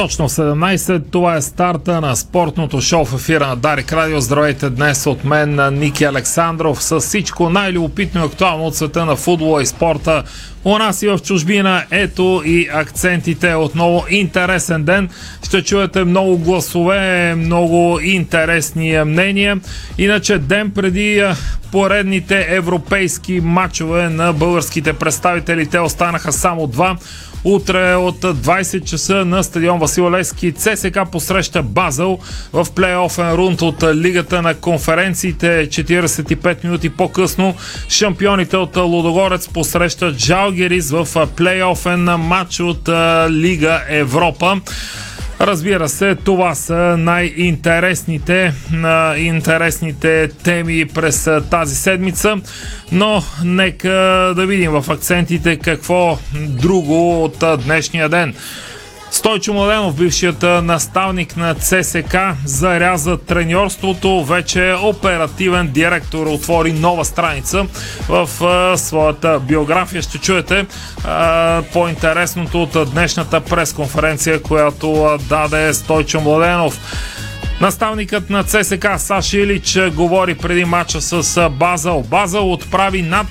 Точно 17. Това е старта на спортното шоу в ефира на Дарик Радио. Здравейте днес от мен, Ники Александров, с всичко най-любопитно и актуално от света на футбола и спорта. У нас и в чужбина, ето и акцентите. Отново интересен ден. Ще чуете много гласове, много интересни мнения. Иначе ден преди поредните европейски матчове на българските представители, те останаха само два. Утре от 20 часа на стадион Васил Левски ЦСК посреща Базъл в плейофен рунд от Лигата на конференциите 45 минути по-късно. Шампионите от Лудогорец посрещат Жалгерис в плейофен матч от Лига Европа. Разбира се, това са най-интересните интересните теми през тази седмица, но нека да видим в акцентите какво друго от днешния ден. Стойчо Младенов, бившият наставник на ЦСК, заряза треньорството. Вече оперативен директор отвори нова страница в а, своята биография. Ще чуете а, по-интересното от днешната пресконференция, която даде Стойчо Младенов. Наставникът на ЦСК Саши Илич говори преди матча с Базъл. Базъл отправи над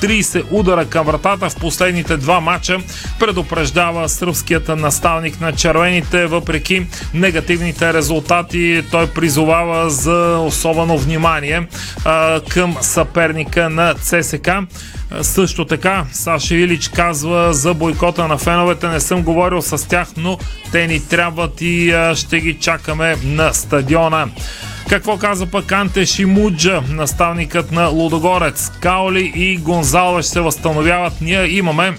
30 удара към вратата в последните два матча. Предупреждава сръбският наставник на червените, въпреки негативните резултати. Той призовава за особено внимание а, към съперника на ЦСК. Също така, Саша Илич казва за бойкота на феновете. Не съм говорил с тях, но те ни трябват и ще ги чакаме на стадиона. Какво каза пък Анте Шимуджа, наставникът на Лудогорец? Каоли и Гонзалвеш се възстановяват. Ние имаме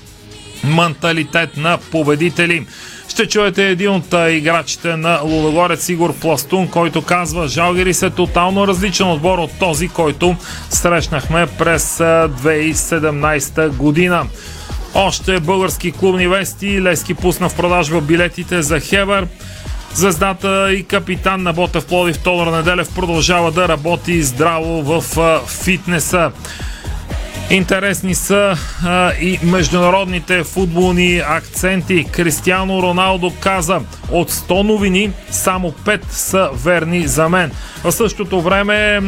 менталитет на победители. Ще чуете един от играчите на Лудогорец Игор Пластун, който казва Жалгирис е тотално различен отбор от този, който срещнахме през 2017 година. Още български клубни вести. Лески пусна в продажба билетите за Хевър. Звездата и капитан на Бота в Плодив Тодор Неделев продължава да работи здраво в фитнеса. Интересни са а, и международните футболни акценти. Кристиано Роналдо каза от 100 новини само 5 са верни за мен. В същото време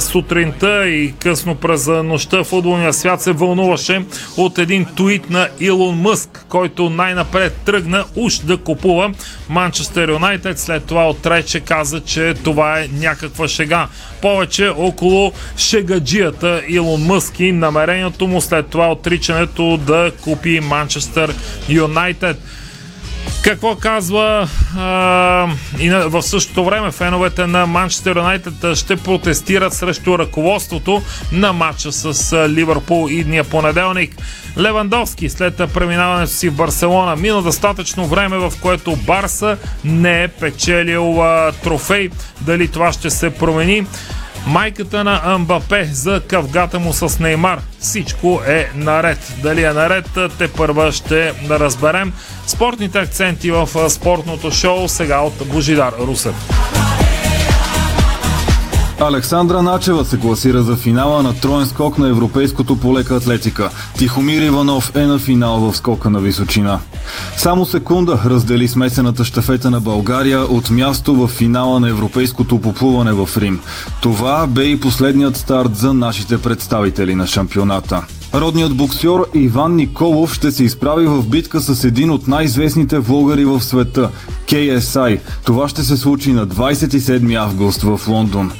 сутринта и късно през нощта футболния свят се вълнуваше от един твит на Илон Мъск, който най-напред тръгна уж да купува Манчестър Юнайтед. След това отрече каза, че това е някаква шега. Повече около шегаджията Илон Мъск и намерението му след това отричането да купи Манчестър Юнайтед. Какво казва а, и на, в същото време феновете на Манчестър Юнайтед ще протестират срещу ръководството на матча с Ливърпул и дния понеделник. Левандовски след преминаването си в Барселона мина достатъчно време, в което Барса не е печелил а, трофей. Дали това ще се промени? Майката на Амбапе за кавгата му с Неймар. Всичко е наред. Дали е наред, те първа ще разберем. Спортните акценти в спортното шоу сега от Божидар Русев. Александра Начева се класира за финала на троен скок на европейското полека атлетика. Тихомир Иванов е на финал в скока на височина. Само секунда раздели смесената щафета на България от място в финала на европейското поплуване в Рим. Това бе и последният старт за нашите представители на шампионата. Родният боксер Иван Николов ще се изправи в битка с един от най-известните влогари в света – KSI. Това ще се случи на 27 август в Лондон.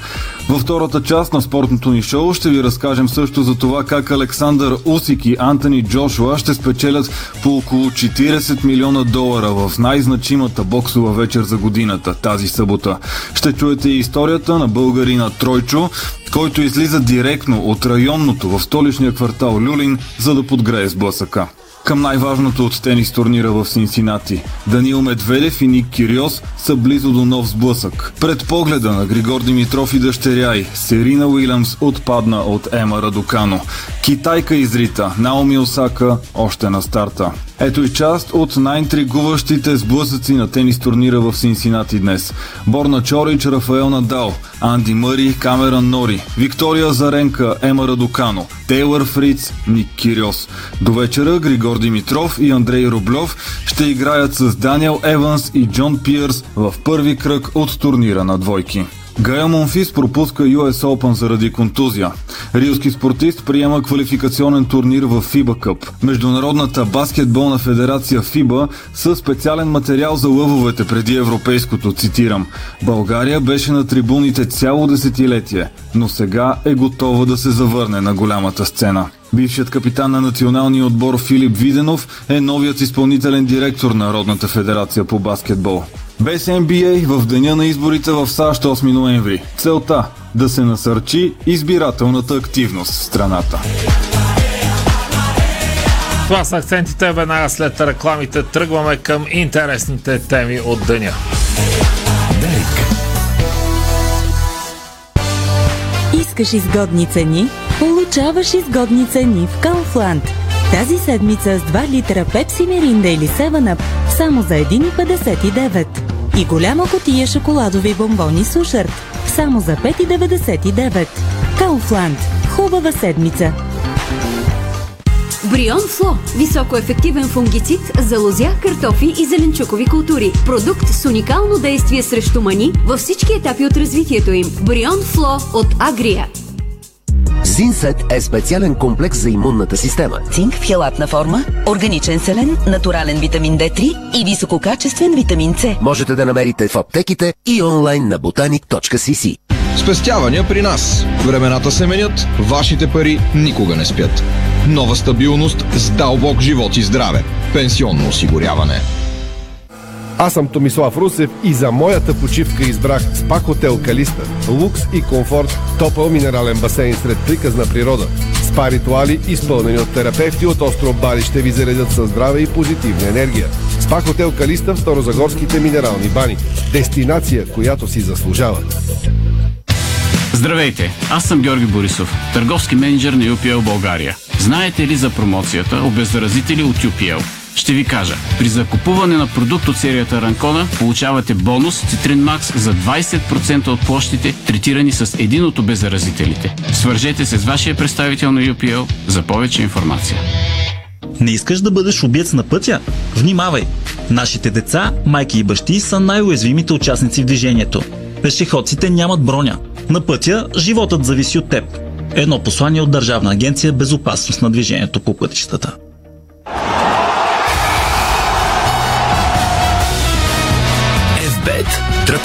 Във втората част на спортното ни шоу ще ви разкажем също за това как Александър Усик и Антони Джошуа ще спечелят по около 40 милиона долара в най-значимата боксова вечер за годината тази събота. Ще чуете и историята на българина Тройчо, който излиза директно от районното в столичния квартал Люлин, за да подгрее с блъсъка. Към най-важното от тенис турнира в Синсинати. Даниил Медведев и Ник Кириос са близо до нов сблъсък. Пред погледа на Григор Димитров и дъщеря й, Серина Уилямс отпадна от Ема Радокано. Китайка изрита, Наоми Осака още на старта. Ето и част от най-интригуващите сблъсъци на тенис турнира в Синсинати днес. Борна Чорич, Рафаел Надал, Анди Мъри, Камеран Нори, Виктория Заренка, Ема Радокано, Тейлър Фриц, Ник Кириос. До вечера Григор Димитров и Андрей Рублев ще играят с Даниел Еванс и Джон Пиърс в първи кръг от турнира на двойки. Гая Монфис пропуска US Open заради контузия. Рилски спортист приема квалификационен турнир в FIBA Cup. Международната баскетболна федерация FIBA със специален материал за лъвовете преди европейското, цитирам. България беше на трибуните цяло десетилетие, но сега е готова да се завърне на голямата сцена. Бившият капитан на националния отбор Филип Виденов е новият изпълнителен директор на Народната федерация по баскетбол. Без NBA в деня на изборите в САЩ 8 ноември. Целта – да се насърчи избирателната активност в страната. Това са акцентите. Веднага след рекламите тръгваме към интересните теми от деня. Дарик. Искаш изгодни цени? Получаваш изгодни цени в Kaufland. Тази седмица с 2 литра Пепси Меринда или 7 само за 1,59. И голяма котия шоколадови бомбони Сушарт само за 5,99. Kaufland. Хубава седмица! Брион Фло – високоефективен фунгицид за лозя, картофи и зеленчукови култури. Продукт с уникално действие срещу мани във всички етапи от развитието им. Брион Фло от Агрия. Синсет е специален комплекс за имунната система. Цинк в хелатна форма, органичен селен, натурален витамин D3 и висококачествен витамин С. Можете да намерите в аптеките и онлайн на botanic.cc. Спестявания при нас. Времената се менят, вашите пари никога не спят. Нова стабилност с дълбок живот и здраве. Пенсионно осигуряване. Аз съм Томислав Русев и за моята почивка избрах СПА Хотел Калиста. Лукс и комфорт, топъл минерален басейн сред приказна природа. СПА ритуали, изпълнени от терапевти от остров Бали, ще ви заредят със здраве и позитивна енергия. СПА Хотел Калиста в Старозагорските минерални бани. Дестинация, която си заслужава. Здравейте, аз съм Георги Борисов, търговски менеджер на UPL България. Знаете ли за промоцията обеззаразители от UPL? Ще ви кажа. При закупуване на продукт от серията Ранкона получавате бонус Citrine Max за 20% от площите, третирани с един от обеззаразителите. Свържете се с вашия представител на UPL за повече информация. Не искаш да бъдеш убиец на пътя? Внимавай! Нашите деца, майки и бащи са най-уязвимите участници в движението. Пешеходците нямат броня. На пътя животът зависи от теб. Едно послание от Държавна агенция Безопасност на движението по пътищата.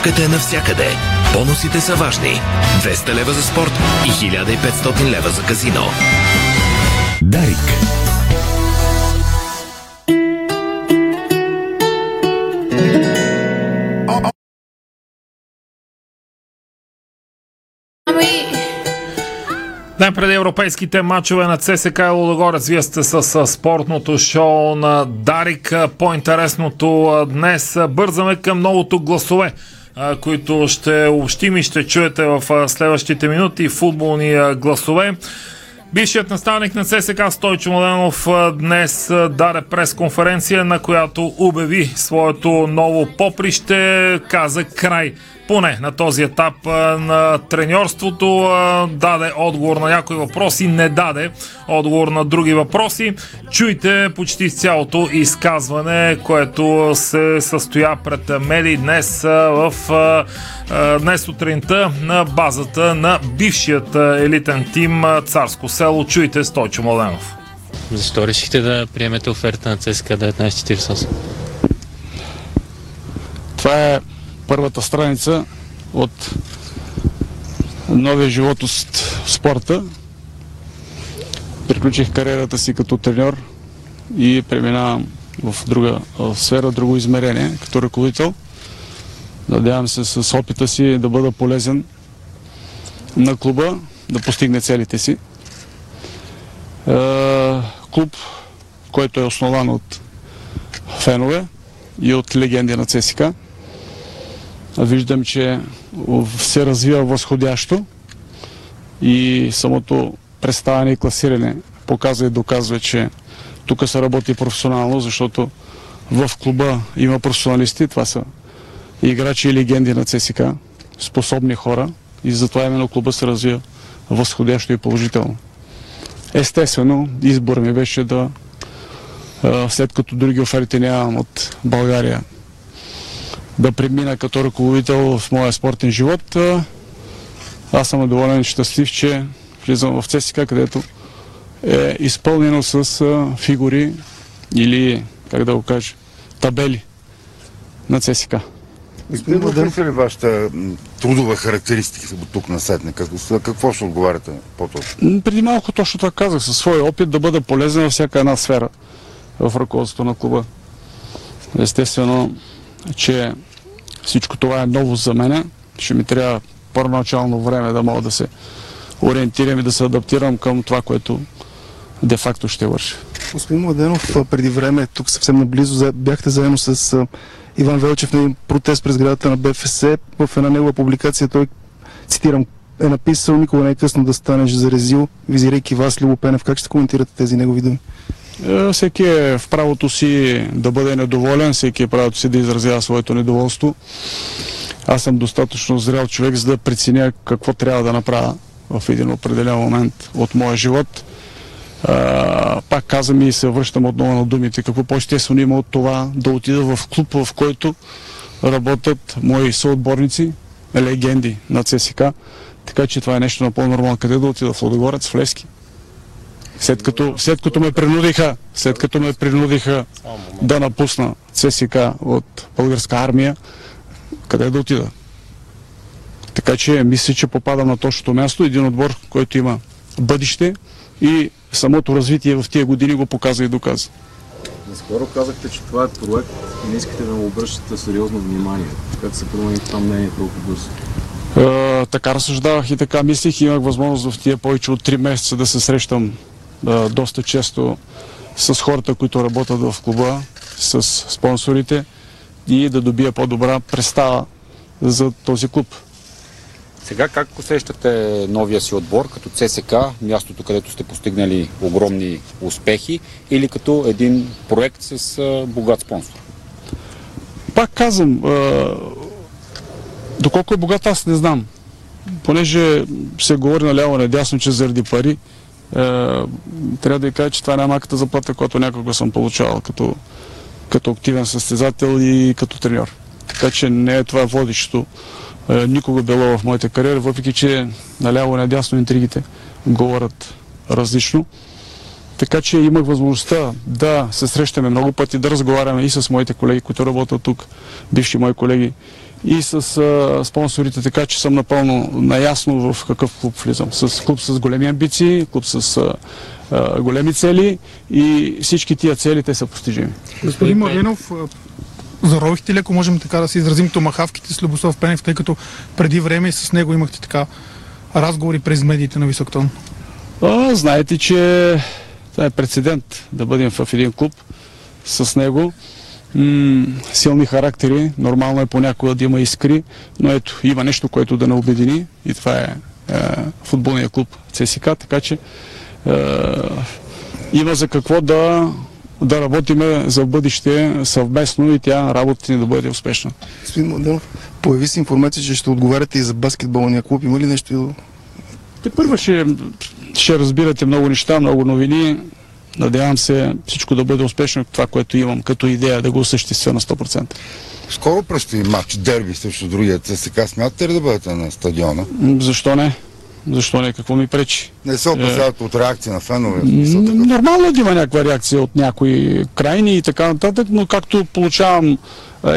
Тръпката е навсякъде. Бонусите са важни. 200 лева за спорт и 1500 лева за казино. Дарик. Ден преди европейските матчове на ЦСК Лудогорец, вие сте с спортното шоу на Дарик. По-интересното днес бързаме към новото гласове които ще общим и ще чуете в следващите минути футболни гласове. Бившият наставник на ЦСК Стойчо Младенов днес даде пресконференция, на която обяви своето ново поприще, каза край поне на този етап на треньорството даде отговор на някои въпроси, не даде отговор на други въпроси. Чуйте почти цялото изказване, което се състоя пред медии днес в днес сутринта на базата на бившият елитен тим Царско село. Чуйте Стойчо Младенов. Защо решихте да приемете оферта на ЦСКА 1948? Това е първата страница от новия живот от спорта. Приключих кариерата си като треньор и преминавам в друга в сфера, друго измерение, като ръководител. Надявам се с опита си да бъда полезен на клуба, да постигне целите си. Е, клуб, който е основан от фенове и от легенди на ЦСК. Виждам, че се развива възходящо и самото представяне и класиране показва и доказва, че тук се работи професионално, защото в клуба има професионалисти, това са играчи и легенди на ЦСК, способни хора. И затова именно клуба се развива възходящо и положително. Естествено, избор ми беше да, след като други оферти нямам от България, да премина като ръководител в моя спортен живот. Аз съм доволен и щастлив, че влизам в ЦСК, където е изпълнено с фигури или, как да го кажа, табели на ЦСК. Господин Младенов, ли вашата трудова характеристика от тук на сетне? Какво ще отговаряте по-точно? Преди малко точно това казах, със своя опит да бъда полезен във всяка една сфера в ръководството на клуба. Естествено, че всичко това е ново за мене. Ще ми трябва първоначално време да мога да се ориентирам и да се адаптирам към това, което де-факто ще върши. Господин Младенов, преди време, тук съвсем наблизо, бяхте заедно с Иван Велчев на един протест през градата на БФС. В една негова публикация той, цитирам, е написал никога не е късно да станеш зарезил, визирайки вас, Любо Пенев. Как ще коментирате тези негови думи? Е, всеки е в правото си да бъде недоволен, всеки е в правото си да изразява своето недоволство. Аз съм достатъчно зрял човек, за да преценя какво трябва да направя в един определен момент от моя живот. Пак казвам и се връщам отново на думите. Какво по-естествено има от това да отида в клуб, в който работят мои съотборници, легенди на ЦСК. Така че това е нещо напълно нормално. Къде да отида? В Лодогорец, в Лески. След като, след като ме принудиха, след като ме принудиха да напусна ЦСК от българска армия, къде да отида? Така че мисля, че попадам на точното място. Един отбор, който има бъдеще и самото развитие в тия години го показва и доказва. Наскоро казахте, че това е проект и не искате да му обръщате сериозно внимание. Как се промени това мнение толкова бързо? Uh, така разсъждавах и така мислих. Имах възможност в тия повече от 3 месеца да се срещам доста често с хората, които работят в клуба, с спонсорите и да добия по-добра представа за този клуб. Сега как усещате новия си отбор като ЦСК, мястото където сте постигнали огромни успехи или като един проект с богат спонсор? Пак казвам, доколко е богат аз не знам. Понеже се говори наляво надясно, че заради пари, трябва да ви кажа, че това е най-малката заплата, която някога съм получавал като, като активен състезател и като треньор. Така че не е това водещото е, никога било в моята кариера, въпреки че наляво и надясно интригите говорят различно. Така че имах възможността да се срещаме много пъти, да разговаряме и с моите колеги, които работят тук, бивши мои колеги, и с а, спонсорите, така че съм напълно наясно в какъв клуб влизам. С клуб с големи амбиции, клуб с а, а, големи цели и всички тия цели те са постижими. Господин Маринов, заровихте ли, ако можем така да се изразим, томахавките с Любослав Пенев, тъй като преди време и с него имахте така разговори през медиите на висок тон? А, знаете, че това е прецедент да бъдем в един клуб с него. М- силни характери, нормално е понякога да има искри, но ето, има нещо, което да не обедини и това е, е футболния клуб ЦСК, така че е, има за какво да да работиме за бъдеще съвместно и тя работата ни да бъде успешна. Господин Младенов, появи се информация, че ще отговаряте и за баскетболния клуб. Има ли нещо? Те първо ще, ще разбирате много неща, много новини. Надявам се всичко да бъде успешно, това, което имам като идея да го осъществя на 100%. Скоро предстои матч дерби срещу другия ЦСКА. Смятате ли да бъдете на стадиона? Защо не? Защо не? Какво ми пречи? Не се опасяват е... от реакция на фенове? Нормално е да има някаква реакция от някои крайни и така нататък, но както получавам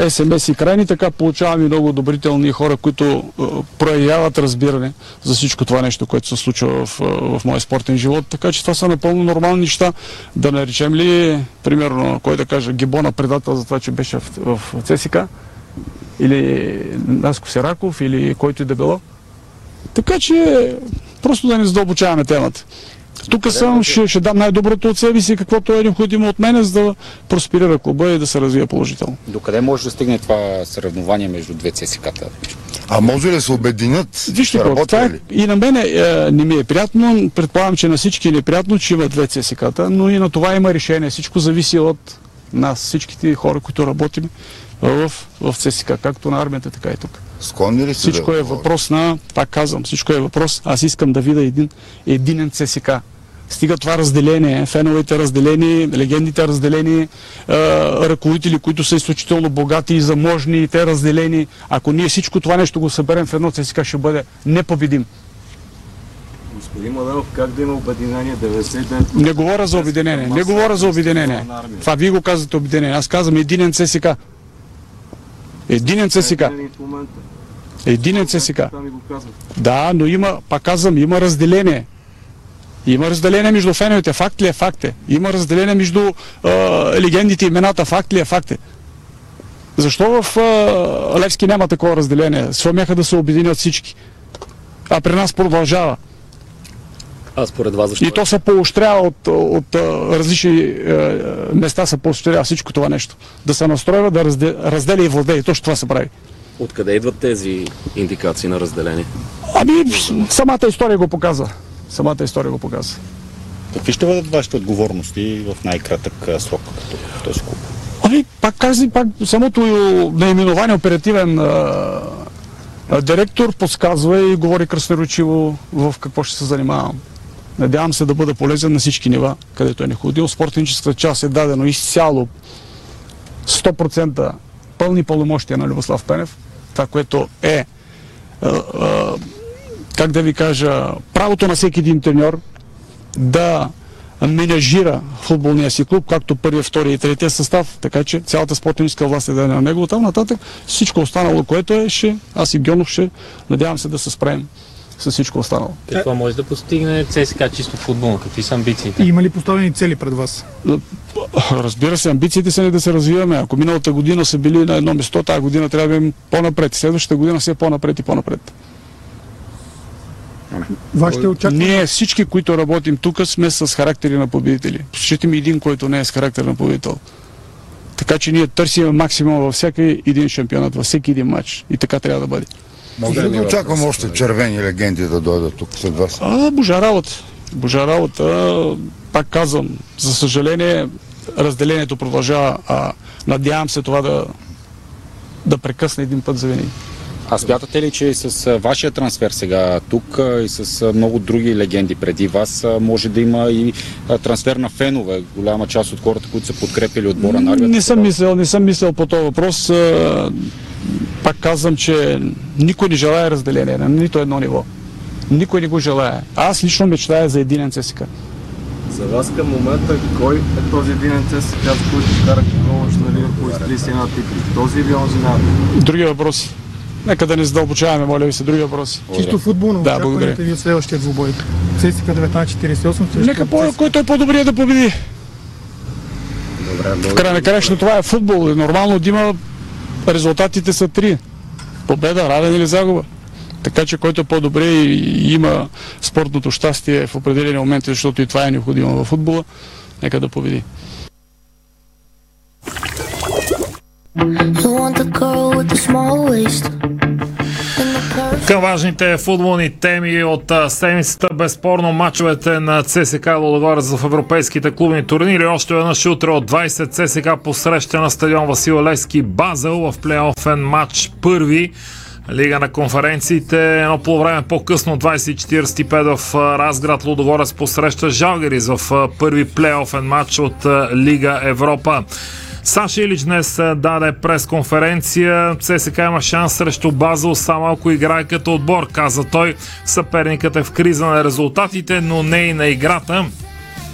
СМС и крайни, така получавам и много одобрителни хора, които проявяват разбиране за всичко това нещо, което се случва в, в моя спортен живот. Така че това са напълно нормални неща. Да наречем ли, примерно, кой да каже, Гибона предател за това, че беше в, в ЦСК, или Наско Сераков, или който и да било. Така че просто да не задълбочаваме темата. Тук съм, ще, ще дам най-доброто от себе си, каквото е необходимо от мен, за да просперира клуба и да се развие положително. Докъде може да стигне това съревнование между две ЦСК-та? А може ли да се обединят? Вижте, какво, това е, и на мен е, не ми е приятно, предполагам, че на всички е неприятно, че има две ЦСК-та, но и на това има решение. Всичко зависи от нас, всичките хора, които работим в, в ЦСК, както на армията, така и тук. Склонни ли Всичко да е въпрос на, пак казвам, всичко е въпрос. Аз искам да видя един единен ЦСК. Стига това разделение, феновете разделени, легендите разделени, е, ръководители, които са изключително богати и заможни, и те разделени. Ако ние всичко това нещо го съберем в едно ЦСК, ще бъде непобедим. Господин Младенов, как да има обединение 99? Не говоря за обединение, не говоря за обединение. Това вие го казвате обединение. Аз казвам единен ЦСК. Единен ЦСК. Единен ЦСК. Да, но има, пак казвам, има разделение. Има разделение между феновете. Факт ли е? Факт е. Има разделение между а, легендите и имената. Факт ли е? Факт е. Защо в а, Левски няма такова разделение? Защо мяха да се обединят всички? А при нас продължава. А според вас защо? И то се поощрява от, от, а, различни е, места, се поощрява всичко това нещо. Да се настройва, да разде, разделя и владее. Точно това се прави. Откъде идват тези индикации на разделение? Ами, самата история го показва. Самата история го показва. Какви ще бъдат вашите отговорности в най-кратък срок като този клуб? Ами, пак казвам, пак самото наименование оперативен а, а, директор подсказва и говори красноречиво в какво ще се занимавам. Надявам се да бъда полезен на всички нива, където е необходимо. Спортническата част е дадено изцяло 100% пълни пълномощия на Любослав Пенев. Това, което е, а, а, как да ви кажа, правото на всеки един треньор да менажира футболния си клуб, както първия, втория и третия състав, така че цялата спортническа власт е да е на него. Там нататък всичко останало, което е, ще, аз и Гьонов ще надявам се да се справим с всичко останало. Какво може да постигне ЦСКА чисто футболно? Какви са амбициите? И има ли поставени цели пред вас? Разбира се, амбициите са ни да се развиваме. Ако миналата година са били на едно место, тази година трябва да бъдем по-напред. Следващата година все по-напред и по-напред. Вашите очаквания? Ние всички, които работим тук, сме с характери на победители. Посещите ми един, който не е с характер на победител. Така че ние търсим максимум във всеки един шампионат, във всеки един матч. И така трябва да бъде. Може ли да очаквам още червени легенди да дойдат тук след вас? А, божа работа. Божа работа. Пак казвам, за съжаление, разделението продължава. А, надявам се това да, да прекъсне един път за винаги. А смятате ли, че с а, вашия трансфер сега тук и с много други легенди преди вас може да има и трансфер на фенове? Голяма част от хората, които са подкрепили отбора на армията. Не съм мислил, не съм мислил по този въпрос. Пак казвам, че никой не желая разделение на нито едно ниво. Никой не го желая. Аз лично мечтая за единен ЦСК. За вас към момента кой е този единен ЦСКА, за който кара Коколович на Ливърпул с 31 титли? Този или онзи на? Други въпроси. Нека да не задълбочаваме, моля ви се, други въпроси. Чисто футболно, Да, благодаря. ви от следващия двубой. ЦСКА 1948 срещу Нека по, който е по-добрия да победи. Добре, В края на краища това е футбол. Нормално да има резултатите са три. Победа, равен или загуба. Така че който е по-добре и, има спортното щастие в определени моменти, защото и това е необходимо в футбола, нека да победи. You want the girl with the small waist. Към важните футболни теми от седмицата, безспорно мачовете на ЦСК Лодогорец в европейските клубни турнири. Още веднъж утре от 20 ЦСК посреща на стадион Васил Левски Базел в плейофен матч първи. Лига на конференциите. Едно по време по-късно, 20.45 в Разград Лудогорец посреща Жалгерис в първи плейофен матч от Лига Европа. Саша Илич днес даде пресконференция. ЦСК има шанс срещу Базел, само ако играе като отбор, каза той. Съперникът е в криза на резултатите, но не и на играта.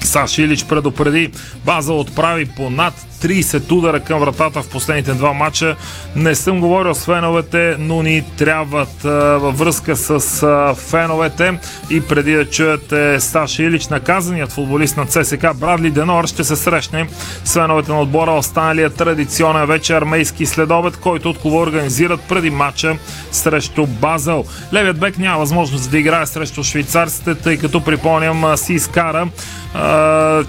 Саша Илич предупреди, База отправи по над 30 удара към вратата в последните два матча. Не съм говорил с феновете, но ни трябват във връзка с феновете и преди да чуете Саша Илич, наказаният футболист на ЦСК Брадли Денор ще се срещне с феновете на отбора останалия традиционен вече армейски следобед, който от клуба организират преди матча срещу Базел. Левият бек няма възможност да играе срещу швейцарците, тъй като припомням си изкара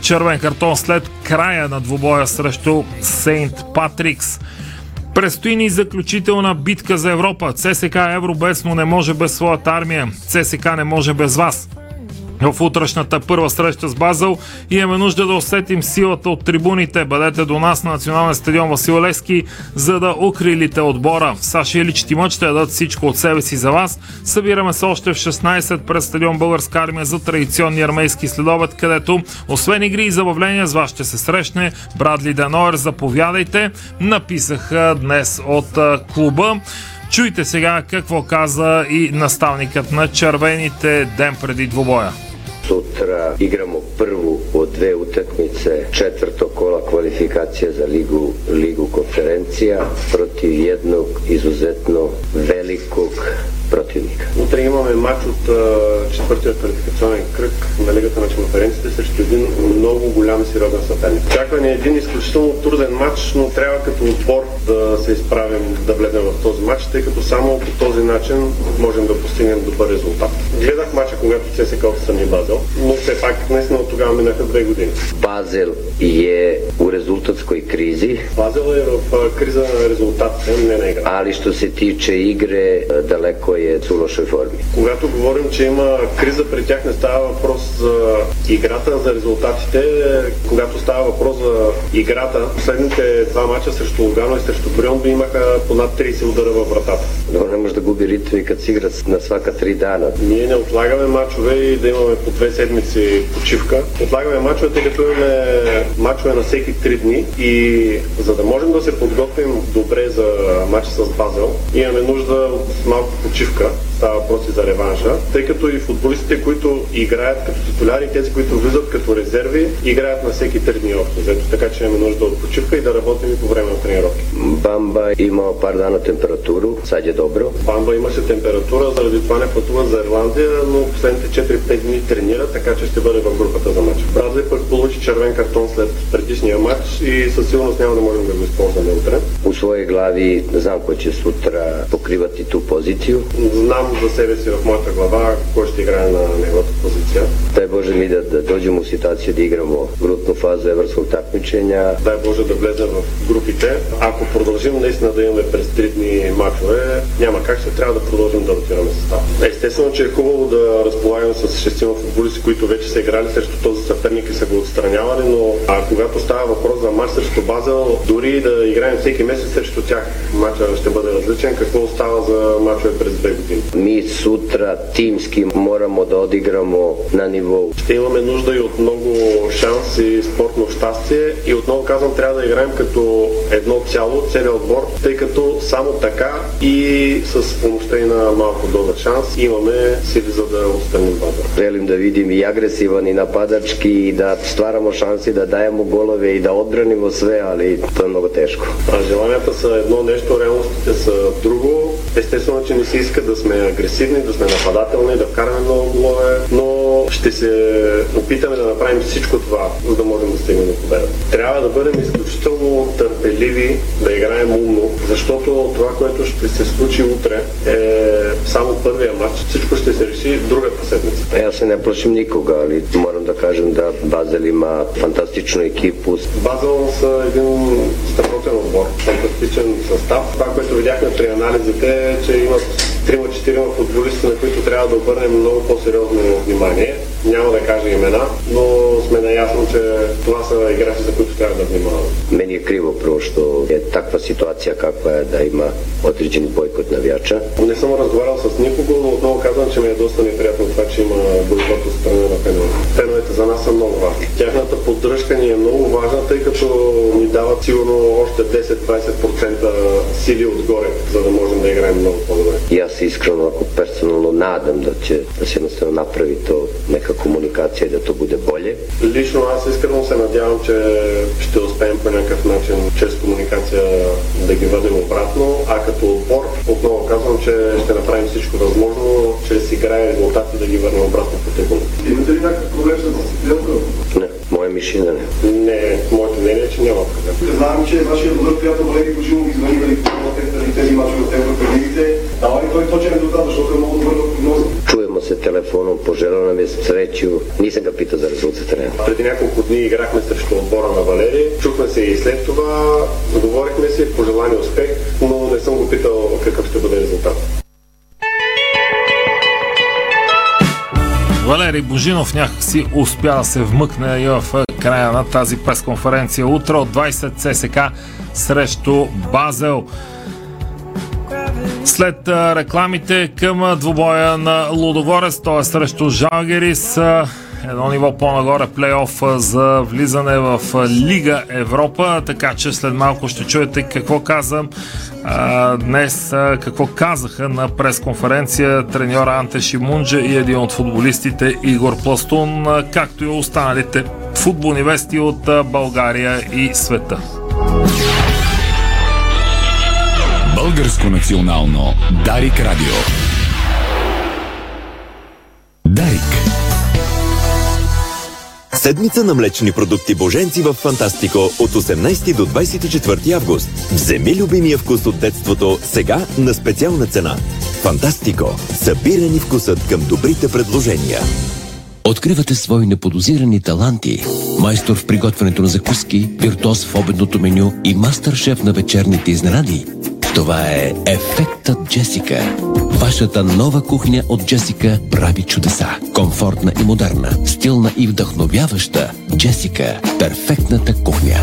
червен картон след края на двубоя срещу Сейнт Патрикс. Предстои ни заключителна битка за Европа. ЦСК Евробес, но не може без своята армия. ЦСК не може без вас. В утрешната първа среща с Базъл имаме нужда да усетим силата от трибуните. Бъдете до нас на Национален стадион Васил Левски, за да укрилите отбора. Саши Илич Тимът ще дадат всичко от себе си за вас. Събираме се още в 16 пред стадион Българска армия за традиционни армейски следобед, където освен игри и забавления с вас ще се срещне Брадли Денойер. Заповядайте. Написаха днес от клуба. Чуйте сега какво каза и наставникът на червените ден преди двубоя. Sutra igramo prvu od dve utakmice četvrtog kola kvalifikacija za ligu, ligu konferencija protiv jednog izuzetno velikog противника. Утре имаме матч от четвъртия квалификационен кръг на Лигата на конференцията срещу един много голям и сериозен съперник. Очаква ни един изключително труден матч, но трябва като отбор да се изправим да влезем в този матч, тъй като само по този начин можем да постигнем добър резултат. Гледах матча, когато ЦСКА отстрани Базел, но все пак наистина от тогава минаха две години. Базел je u rezultatskoj krizi. Базел е в криза на резултатите, не на игра. Ali što se tiče igre, daleko u lošoj formi. Когато говорим, че има криза при тях, не става въпрос за играта, за резултатите. Когато става въпрос за играта, последните два мача срещу Лугано и срещу Брион имаха по над 30 удара във вратата. Но не може да губи ритъм и като си играт на всяка три дана. Ние не отлагаме мачове и да имаме по две седмици почивка. Отлагаме мачове, тъй като имаме мачове на всеки три дни и за да можем да се подготвим добре за матча с Базел, имаме нужда от малко почивка Чирка. Става въпроси за реванша, тъй като и футболистите, които играят като титуляри, тези, които влизат като резерви, играят на всеки три дни общо. Зато така че имаме нужда от почивка и да работим и по време на тренировки. Бамба има пар дана температура, сега е добро. Бамба имаше температура, заради това не пътува за Ирландия, но последните 4-5 дни тренира, така че ще бъде в групата за матч. Бразли пък получи червен картон след предишния матч и със сигурност няма да можем да го използваме утре. У своje glavi znam ko će sutra pokrivati tu poziciju. Знам за себе си в моята глава кой ще играе на неговата позиция. Дай Боже ми да, да dođemo u situaciju da igramo grupnu fazu evropskog takmičenja. Дай Боже да влезем в групите. Ако продължим наистина да имаме през 3 дни мачове, няма как ще трябва да продължим да ротираме състав. Естествено, че е хубаво да разполагаме с шестима футболисти, които вече са играли срещу този съперник и са го отстранявали, но а когато става въпрос за матч срещу Базел, дори да играем всеки месец срещу тях, матча ще бъде различен. Какво остава за мачове през две години? Mi sutra timski moramo da odigramo na nivou. Ще имаме нужда и от много шанс и спортно щастие и отново казвам, трябва да играем като едно цяло, целият отбор, тъй като само така и с помощта и на малко доза шанс имаме сили за да отстраним база. Želim da vidim i agresivan i napadački i da stvaramo šansi da dajemo golove i da odbranimo sve, ali to je много тежко. А желанията са едно нещо, реалностите са друго. Естествено, че не се иска да сме агресивни, да сме нападателни, да вкараме много голове, но ще се опитаме да направим всичко това, за да можем да стигнем до победа. Трябва да бъдем изключително търпеливи, да играем умно, защото това, което ще се случи утре е само първия матч. Всичко ще се реши другата седмица. Ja se ne plašim nikoga, ali moram da kažem da Bazel ima fantastičnu ekipu. Базел са един страхотен отбор, фантастичен състав. Това, което видяхме при анализите е, че имат трима-четирима футболисти, на които трябва да обърнем много по-сериозно внимание. Няма да кажа имена, но сме наясно, че това са играчи, за които трябва да внимаваме. Meni je krivo prvo što je takva situacija kakva je da ima određeni bojkot navijača. Не съм разговарял с никого, но отново казвам, че ми е доста неприятно това, че има бойкот от страна на феновете. Феновете за нас са много важни. Тяхната поддръжка ни е много важна, тъй като ни дават сигурно още 10-20% сили отгоре, за да можем да играем много по-добре. I ja se iskreno ako personalno nadam da će da se jednostavno napravi to neka komunikacija i da to bude bolje. добре. Лично аз искрено се надявам, че ще успеем по някакъв начин, чрез комуникация, да ги върнем обратно, а като отбор, отново казвам, че ще направим всичко възможно, чрез игра и резултати да ги върнем обратно по трибуната. Имате ли някакъв проблем с дисциплината? Не, мое мишина не. Моето мнение е, че няма проблем. Знаем, че вашия добър приятел Валери Божинов ги звъни дали дали тези мачове от Еврокадемите. Дава ли той точен резултат, защото е много добър в прогноза? Чуваме се телефоном, пожелана ми сречи. Нисам ga пита за резултата. Не. Преди няколко дни играхме срещу отбора на Валери. Чухме се и след това, говорихме си, пожелани успех, но не съм го питал какъв ще бъде резултат. Валерий Божинов някакси успя да се вмъкне и в края на тази пресконференция. Утре от 20 ССК срещу Базел. След рекламите към двубоя на Лудогорец, т.е. срещу Жалгерис, едно ниво по-нагоре плейоф за влизане в Лига Европа, така че след малко ще чуете какво казвам а, днес, а, какво казаха на пресконференция треньора Анте Шимунджа и един от футболистите Игор Пластун, както и останалите футболни вести от България и света. Българско национално Дарик Радио. Дарик. Седмица на млечни продукти Боженци в Фантастико от 18 до 24 август. Вземи любимия вкус от детството сега на специална цена. Фантастико. Събирани вкусът към добрите предложения. Откривате свои неподозирани таланти. Майстор в приготвянето на закуски, виртуоз в обедното меню и мастър-шеф на вечерните изненади. Това е Ефектът Джесика. Вашата нова кухня от Джесика прави чудеса. Комфортна и модерна, стилна и вдъхновяваща. Джесика – перфектната кухня.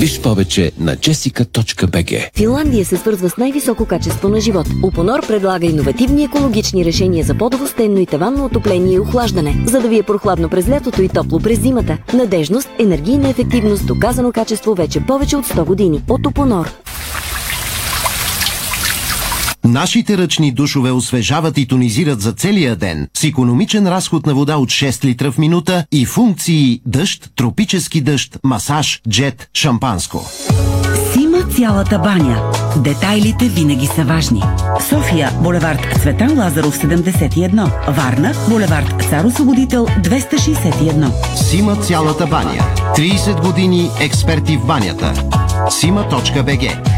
Виж повече на jessica.bg Финландия се свързва с най-високо качество на живот. Опонор предлага иновативни екологични решения за по-дово стенно и таванно отопление и охлаждане, за да ви е прохладно през лятото и топло през зимата. Надежност, енергийна ефективност, доказано качество вече повече от 100 години. От Опонор. Нашите ръчни душове освежават и тонизират за целия ден с економичен разход на вода от 6 литра в минута и функции дъжд, тропически дъжд, масаж, джет, шампанско. Сима цялата баня. Детайлите винаги са важни. София, булевард Цветан Лазаров 71. Варна, булевард Цар Освободител 261. Сима цялата баня. 30 години експерти в банята. Сима.бг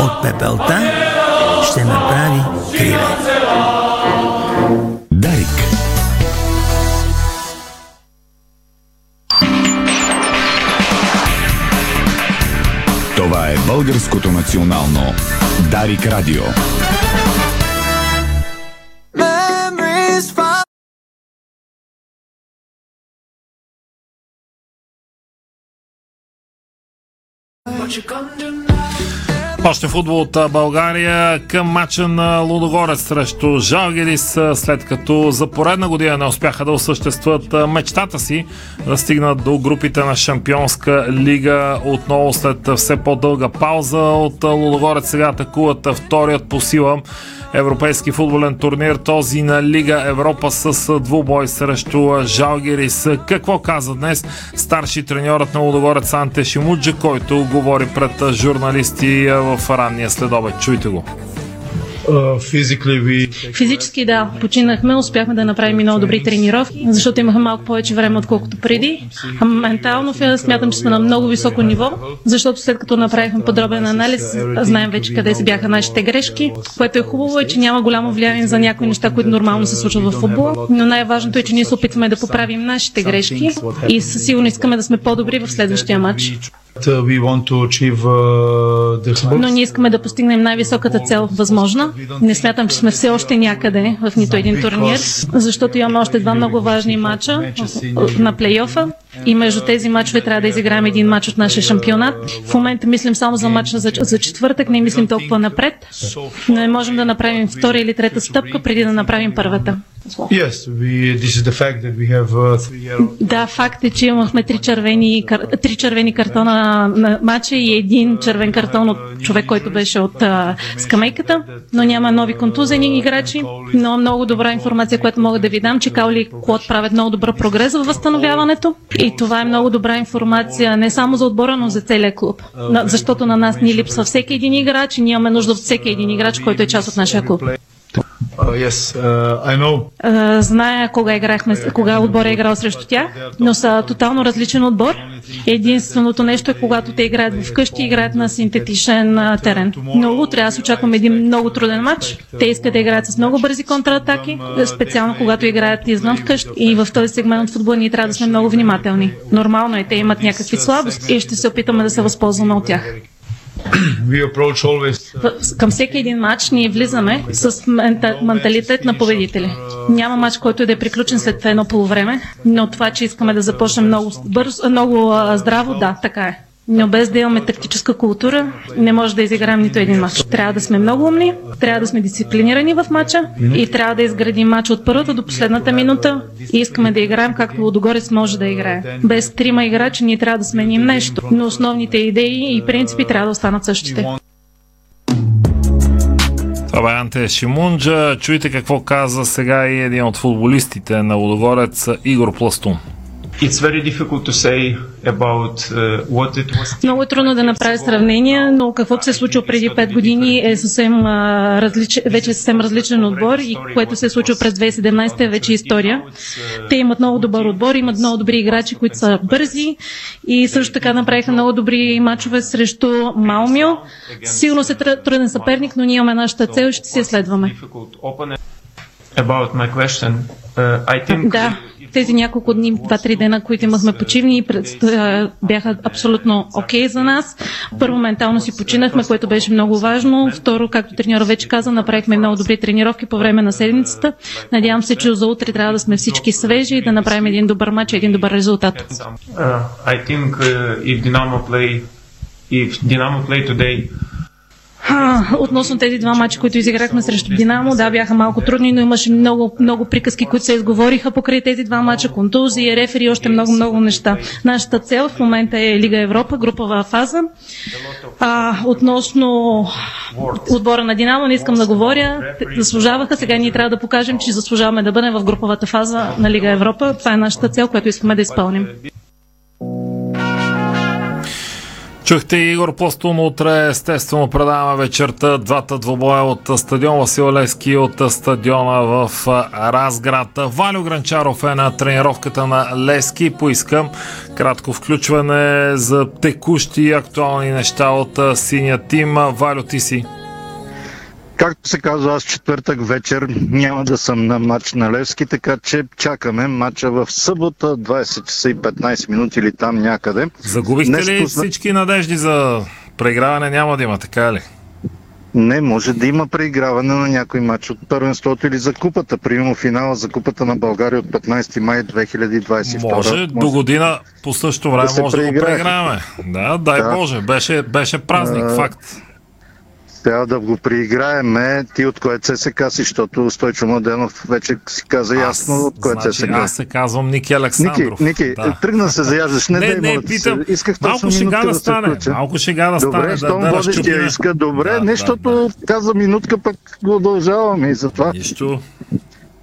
От пепелта ще направи криле. Дарик. Това е българското национално Дарик Радио. Още футбол от България към матча на Лудогорец срещу Жалгерис, след като за поредна година не успяха да осъществят мечтата си да стигнат до групите на Шампионска лига. Отново след все по-дълга пауза от Лудогорец сега атакуват вторият по сила европейски футболен турнир, този на Лига Европа с двубой срещу а, Жалгерис. Какво каза днес старши треньорът на Лудогорец Анте Шимуджа, който говори пред журналисти в ранния следобед. Чуйте го. Физически да, починахме, успяхме да направим много добри тренировки, защото имахме малко повече време, отколкото преди. А ментално смятам, че сме на много високо ниво, защото след като направихме подробен анализ, знаем вече къде се бяха нашите грешки, което е хубаво е, че няма голямо влияние за някои неща, които нормално се случват в футбола, но най-важното е, че ние се опитваме да поправим нашите грешки и със сигурно искаме да сме по-добри в следващия матч. We want to achieve uh, the Но ние искаме да постигнем най-високата цел възможна. Не смятам, че сме все още някъде в нито един турнир, защото имаме още два много важни матча на плейофа. И между тези матчове трябва да изиграем един матч от нашия шампионат. В момента мислим само за матча за, за четвъртък, не мислим толкова напред. Не можем да направим втора или трета стъпка преди да направим първата. Yes, we, this is the fact that we have uh. Да, факт е, че имахме три червени, три червени картона на матча и един червен картон от човек, който беше от а, скамейката, но няма нови контузени играчи, но много добра информация, която мога да ви дам, че Каули и Клод правят много добър прогрес във възстановяването и това е много добра информация не само за отбора, но за целия клуб, защото на нас ни липсва всеки един играч и ние имаме нужда от всеки един играч, който е част от нашия клуб. Uh, yes, uh. А, Зная кога играхме, кога отбор е играл срещу тях, но са тотално различен отбор. Единственото нещо е когато те играят вкъщи, играят на синтетичен терен. Но утре аз очаквам един много труден матч. Те искат да играят с много бързи контратаки, специално когато играят извън вкъщи. И в този сегмент от футбола ние трябва да сме много внимателни. Нормално е, те имат някакви слабости и ще се опитаме да се възползваме от тях. В- Към всеки един матч ние влизаме с мента, менталитет на победители. Няма матч, който да е приключен след едно полувреме, но това, че искаме да започнем много бързо, много здраво, да, така е. Но без да имаме тактическа култура, не може да изиграем нито един матч. Трябва да сме много умни, трябва да сме дисциплинирани в матча и трябва да изградим матч от първата до последната минута и искаме да играем както Лудогорец може да играе. Без трима играчи ние трябва да сменим нещо, но основните идеи и принципи трябва да останат същите. Това бе Анте Шимунджа. Чуйте какво каза сега и един от футболистите на Лудогорец Игор Пластун. Uh. Много е трудно да направя сравнение, но каквото се е случило преди 5 години е съвсем различ... вече е съвсем различен отбор и което се е случило през 2017 е вече история. Те имат много добър отбор, имат много добри играчи, които са бързи и също така направиха много добри матчове срещу Малмио. Сигурно се труден съперник, но ние имаме нашата цел и ще си я следваме. About my question, uh, I think Да, тези няколко дни, два-три дена, които имахме почивни, бяха абсолютно окей за нас. Първо, ментално си починахме, което беше много важно. Второ, както треньора вече каза, направихме много добри тренировки по време на седмицата. Надявам се, че за утре трябва да сме всички свежи и да направим един добър матч и един добър резултат. uh, I think uh, if Dynamo play if Dynamo play today А, относно тези два мача, които изиграхме срещу Динамо, да, бяха малко трудни, но имаше много, много приказки, които се изговориха покрай тези два мача, контузии, рефери и още много, много неща. Нашата цел в момента е Лига Европа, групова фаза. А, относно отбора на Динамо, не искам да говоря. Заслужаваха, сега ние трябва да покажем, че заслужаваме да бъдем в груповата фаза на Лига Европа. Това е нашата цел, която искаме да изпълним. Чухте Игор Пластун утре, естествено предаваме вечерта двата двобоя от стадион Васил Левски от стадиона в Разград. Валю Гранчаров е на тренировката на Лески. Поискам кратко включване за текущи и актуални неща от синия тим. Валю, ти си. Както се казва, аз четвъртък вечер няма да съм на матч на Левски, така че чакаме матча в събота, 20 часа и 15 минути или там някъде. Загубихте Нещо ли всички надежди за преиграване? Няма да има, така ли? Не, може да има преиграване на някой матч от първенството или за купата. Примерно финала за купата на България от 15 май 2022. Може, до година по същото време Да може да го преиграваме. Да, дай Да. Боже, беше, беше празник, А, факт. Трябва да го преиграеме. Ти от кое ЦСК си, защото Стойчо Младенов вече си каза ясно от кое Значи, ЦСК. аз се казвам Ники Александров. Ники, Ники Да. тръгна се заяждаш. Не, Не, не, ти питам. Се. Исках Малко шега да се стане. включа. Малко шега да Добре, стане, да- щом да водещия разчупим. иска, добре. Да, не, да, защото каза минутка, пък го удължаваме и затова. Нищо.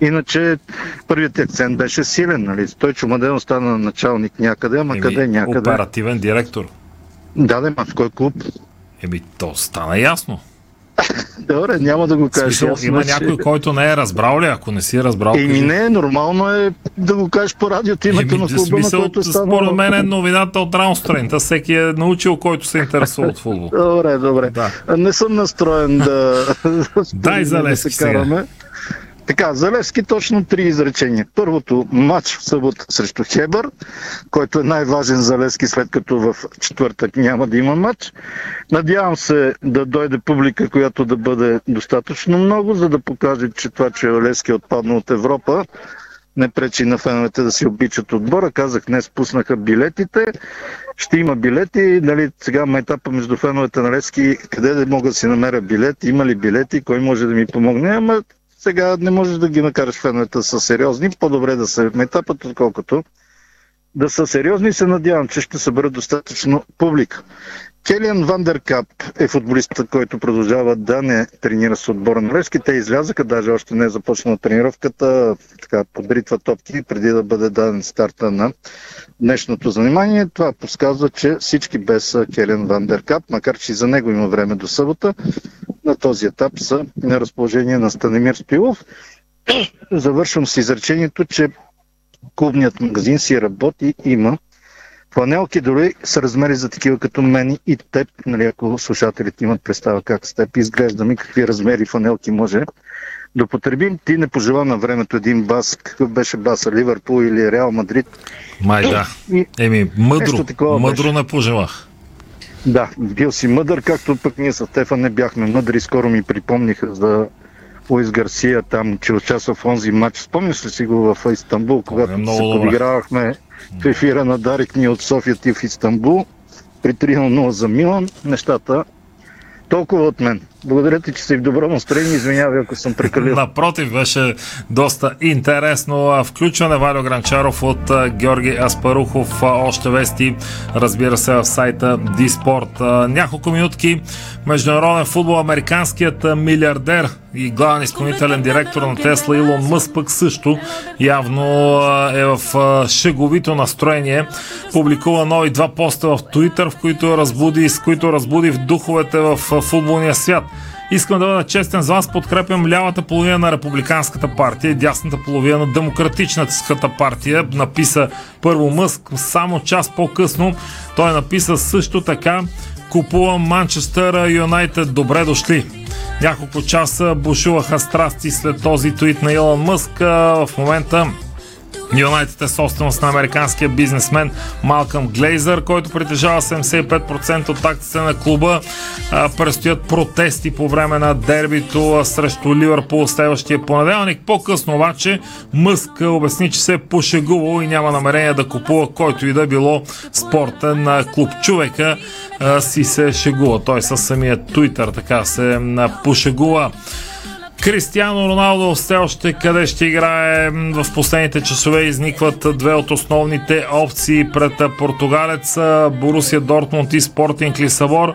Иначе първият акцент беше силен, нали? Той Чумаден остана началник някъде, ама Еми, къде някъде? Оперативен директор. Да, да, в кой клуб? Еми, то стана ясно. Добре, няма да го кажеш. смисъл, ясно, има че- някой, който не е разбрал ли? Ако не си разбрал, Еми кажи. не, нормално е да го кажеш по радиото името Еми, на клуба, на смисъл, който е станал. според мен е новината от рано сутринта. Всеки е научил, който се интересува от футбол. Добре, добре. Да. Не съм настроен да, Дай за да се сега. Така, за Левски точно три изречения. Първото, матч в събота срещу Хебър, който е най-важен за Левски, след като в четвъртък няма да има матч. Надявам се да дойде публика, която да бъде достатъчно много, за да покаже, че това, че Левски е отпаднал от Европа, не пречи на феновете да си обичат отбора. Казах, днес пуснаха билетите. Ще има билети. Нали, сега ма етапа между феновете на Левски, къде да мога да си намеря билет, има ли билети, кой може да ми помогне. Ама сега не можеш да ги накараш феновете да са сериозни. По-добре да се метапат, отколкото да са сериозни и се надявам, че ще съберат достатъчно публика. Келиан Вандеркап е футболистът, който продължава да не тренира с отбора на Левски. Те излязаха, даже още не е започнала тренировката, така подритва топки преди да бъде даден старта на днешното занимание. Това подсказва, че всички без Келиан Вандеркап, макар че и за него има време до събота, на този етап са на разположение на Станемир Стоилов. Завършвам с изречението, че клубният магазин си работи, има Фланелки дори са размери за такива като мен и теб, нали, ако слушателите имат представа как с теб изглеждаме, какви размери фланелки може да потребим. Ти не пожела на времето един бас, какъв беше баса, Ливърпул или Реал Мадрид. Май да. Еми, мъдро, мъдро беше. не пожелах. Да, бил си мъдър, както пък ние с Стефан не бяхме мъдри. Скоро ми припомниха за Луис Гарсия там, че участва в онзи матч. Спомняш ли си го в Истанбул, когато се подигравахме в ефира на Дарик ни от София ти в Истанбул при 3-0 за Милан. Нещата толкова от мен. Благодаря ти, че си в добро настроение. Извинявай, ако съм прекалил. Напротив, беше доста интересно. Включване Валио Гранчаров от Георги Аспарухов. Още вести, разбира се, в сайта Диспорт. Няколко минутки. Международен футбол. Американският милиардер и главен изпълнителен директор на Тесла Илон Мъс пък също явно е в шеговито настроение. Публикува нови два поста в Twitter, в които разбуди, с които разбуди в духовете в футболния свят. Искам да бъда честен с вас, подкрепям лявата половина на Републиканската партия и дясната половина на Демократичната партия. Написа първо Мъск, само час по-късно той написа също така купувам Манчестър Юнайтед. Добре дошли! Няколко часа бушуваха страсти след този твит на Илон Мъск. В момента Юнайтед е собственост на американския бизнесмен Малкъм Глейзър, който притежава 75% от акциите на клуба. Престоят протести по време на дербито срещу Ливърпул следващия понеделник. По-късно обаче Мъск обясни, че се е пошегувал и няма намерение да купува който и да било спортен клуб. Човека си се шегува. Той със самия Твитър така се пошегува. Кристиано Роналдо все още къде ще играе в последните часове изникват две от основните опции пред португалец Борусия Дортмунд и Спортинг Лисабор.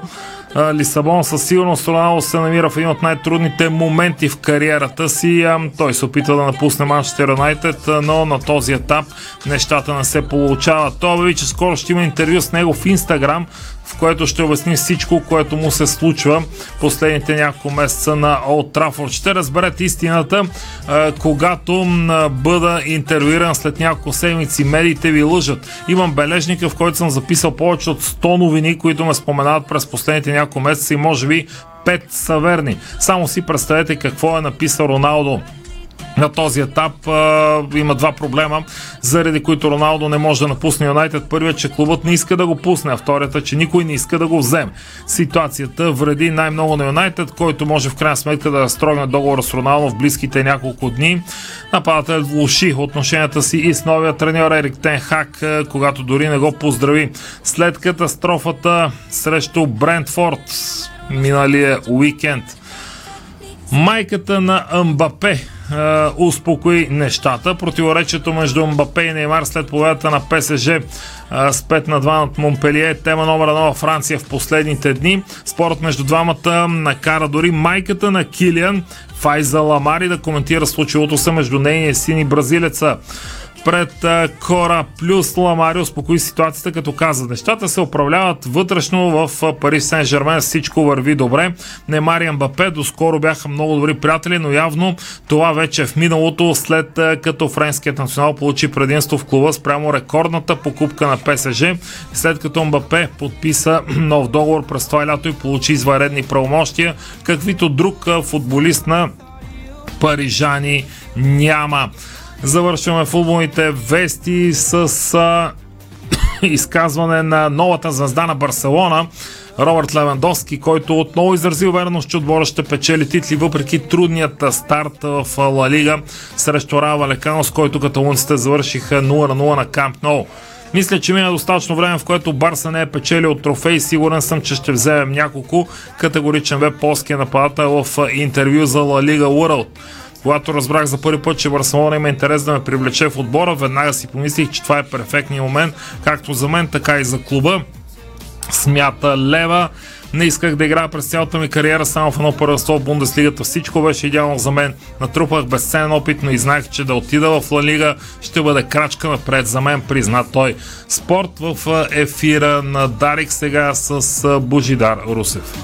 Лисабон със сигурност Роналдо се намира в един от най-трудните моменти в кариерата си. Той се опитва да напусне Манчестър Юнайтед, но на този етап нещата не се получават. Той обяви, че скоро ще има интервю с него в Инстаграм, в което ще обясни всичко, което му се случва последните няколко месеца на Олд Трафорд. Ще разберете истината, когато бъда интервюиран след няколко седмици. Медиите ви лъжат. Имам бележника, в който съм записал повече от 100 новини, които ме споменават през последните няколко месеца и може би 5 са верни. Само си представете какво е написал Роналдо на този етап а, има два проблема, заради които Роналдо не може да напусне Юнайтед. Първият, че клубът не иска да го пусне, а вторият е, че никой не иска да го вземе. Ситуацията вреди най-много на Юнайтед, който може в крайна сметка да строгне договора с Роналдо в близките няколко дни. Нападател влуши отношенията си и с новия треньор Ерик Тен Хак, когато дори не го поздрави. След катастрофата срещу Брентфорд миналия уикенд. Майката на Мбапе е, успокои нещата. Противоречието между Мбапе и Неймар след победата на ПСЖ е, с 5 на 2 над Монпелие е тема номер 1 във Франция в последните дни. Спорът между двамата накара дори майката на Килиан Файза Ламари да коментира случилото се между нейния син и бразилеца пред Кора плюс Ламари успокои ситуацията, като каза нещата се управляват вътрешно в Пари Сен Жермен, всичко върви добре. Немар и Мбапе доскоро бяха много добри приятели, но явно това вече е в миналото, след като френският национал получи предимство в клуба спрямо рекордната покупка на ПСЖ, след като Мбапе подписа нов договор през това лято и получи изваредни правомощия, каквито друг футболист на парижани няма. Завършваме футболните вести с а, изказване на новата звезда на Барселона, Робърт Левандовски, който отново изрази увереност, че отбора ще печели титли, въпреки трудният старт в Ла Лига срещу Рава Лекано, с който каталунците завършиха 0 на 0 на Камп Ноу. Мисля, че мина достатъчно време, в което Барса не е печелил трофей. Сигурен съм, че ще вземем няколко. Категоричен бе полския нападател в интервю за Ла Лига World. Когато разбрах за първи път, че Барселона има интерес да ме привлече в отбора, веднага си помислих, че това е перфектният момент, както за мен, така и за клуба. Смята Лева. Не исках да играя през цялата ми кариера само в едно първенство в Бундеслигата. Всичко беше идеално за мен. Натрупах безценен опит, но и знаех, че да отида в Ла Лига ще бъде крачка напред за мен, призна той. Спорт в ефира на Дарик сега с Божидар Русев.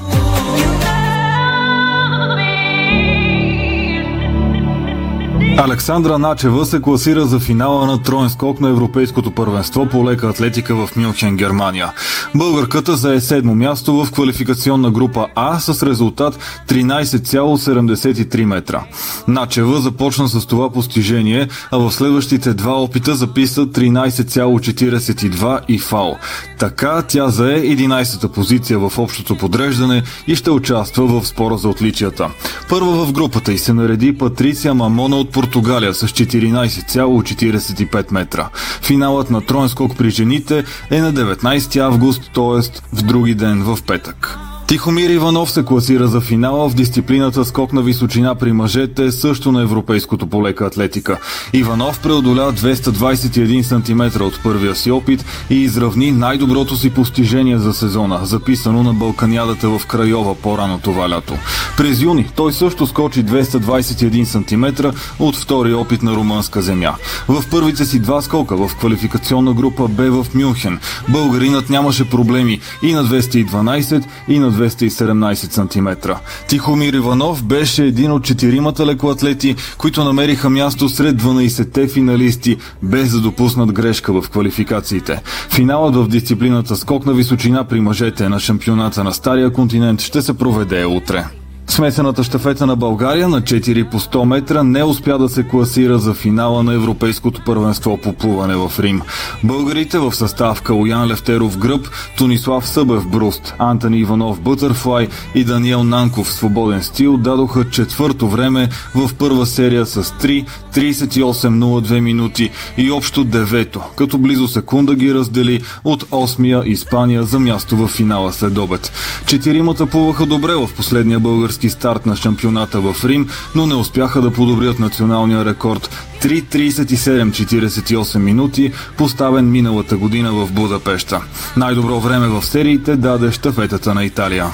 Александра Начева се класира за финала на троен скок на Европейското първенство по лека атлетика в Мюнхен, Германия. Българката зае седмо място в квалификационна група А с резултат 13,73 метра. Начева започна с това постижение, а в следващите два опита записа 13,42 и фал. Така тя зае 11-та позиция в общото подреждане и ще участва в спора за отличията. Първа в групата и се нареди Патриция Мамона от Португалия с 14,45 метра. Финалът на троен скок при жените е на 19 август, т.е. в други ден в петък. Тихомир Иванов се класира за финала в дисциплината скок на височина при мъжете, също на европейското полека атлетика. Иванов преодоля 221 см от първия си опит и изравни най-доброто си постижение за сезона, записано на Балканядата в Крайова по-рано това лято. През юни той също скочи 221 см от втори опит на румънска земя. В първите си два скока в квалификационна група Б в Мюнхен българинът нямаше проблеми и на 212 и на 217 см. Тихомир Иванов беше един от четиримата лекоатлети, които намериха място сред 12-те финалисти, без да допуснат грешка в квалификациите. Финалът в дисциплината скок на височина при мъжете на шампионата на Стария континент ще се проведе утре. Смесената щафета на България на 4 по 100 метра не успя да се класира за финала на Европейското първенство по плуване в Рим. Българите в състав Калуян Левтеров Гръб, Тонислав Събев Бруст, Антони Иванов Бътърфлай и Даниел Нанков свободен стил дадоха четвърто време в първа серия с 3 38.02 минути и общо девето, като близо секунда ги раздели от 8-я Испания за място в финала след обед. Четиримата плуваха добре в последния български български старт на шампионата в Рим, но не успяха да подобрят националния рекорд 3.37.48 минути, поставен миналата година в Будапешта. Най-добро време в сериите даде штафетата на Италия.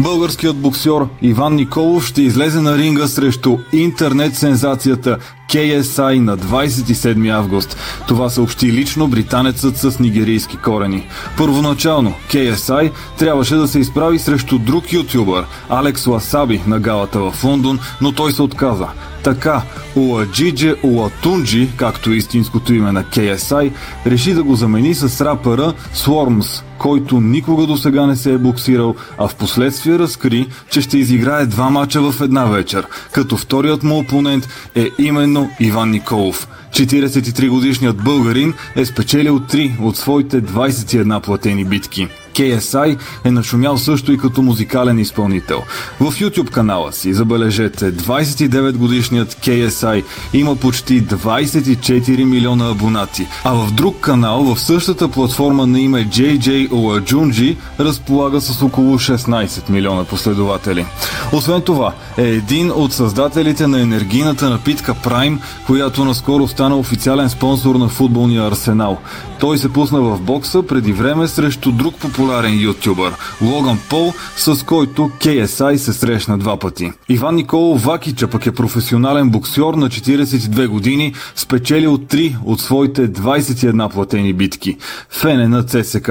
Българският боксер Иван Николов ще излезе на ринга срещу интернет сензацията KSI на 27 август. Това съобщи лично британецът с нигерийски корени. Първоначално KSI трябваше да се изправи срещу друг ютубър, Алекс Ласаби на галата в Лондон, но той се отказа. Така, Уаджидже Уатунджи, както е истинското име на KSI, реши да го замени с рапъра Swarms, който никога до сега не се е боксирал, а в последствие разкри, че ще изиграе два мача в една вечер, като вторият му опонент е именно Иван Николов. 43 годишният българин е спечелил 3 от своите 21 платени битки. KSI е нашумял също и като музикален изпълнител. В YouTube канала си, забележете, 29 годишният KSI има почти 24 милиона абонати, а в друг канал в същата платформа на име JJ Oajunji разполага с около 16 милиона последователи. Освен това, е един от създателите на енергийната напитка Prime, която наскоро стана официален спонсор на футболния арсенал. Той се пусна в бокса преди време срещу друг популярен ютубър Логан Пол, с който KSI се срещна два пъти. Иван Николов Вакича пък е професионален боксер на 42 години, спечелил 3 от своите 21 платени битки. Фене на ЦСК.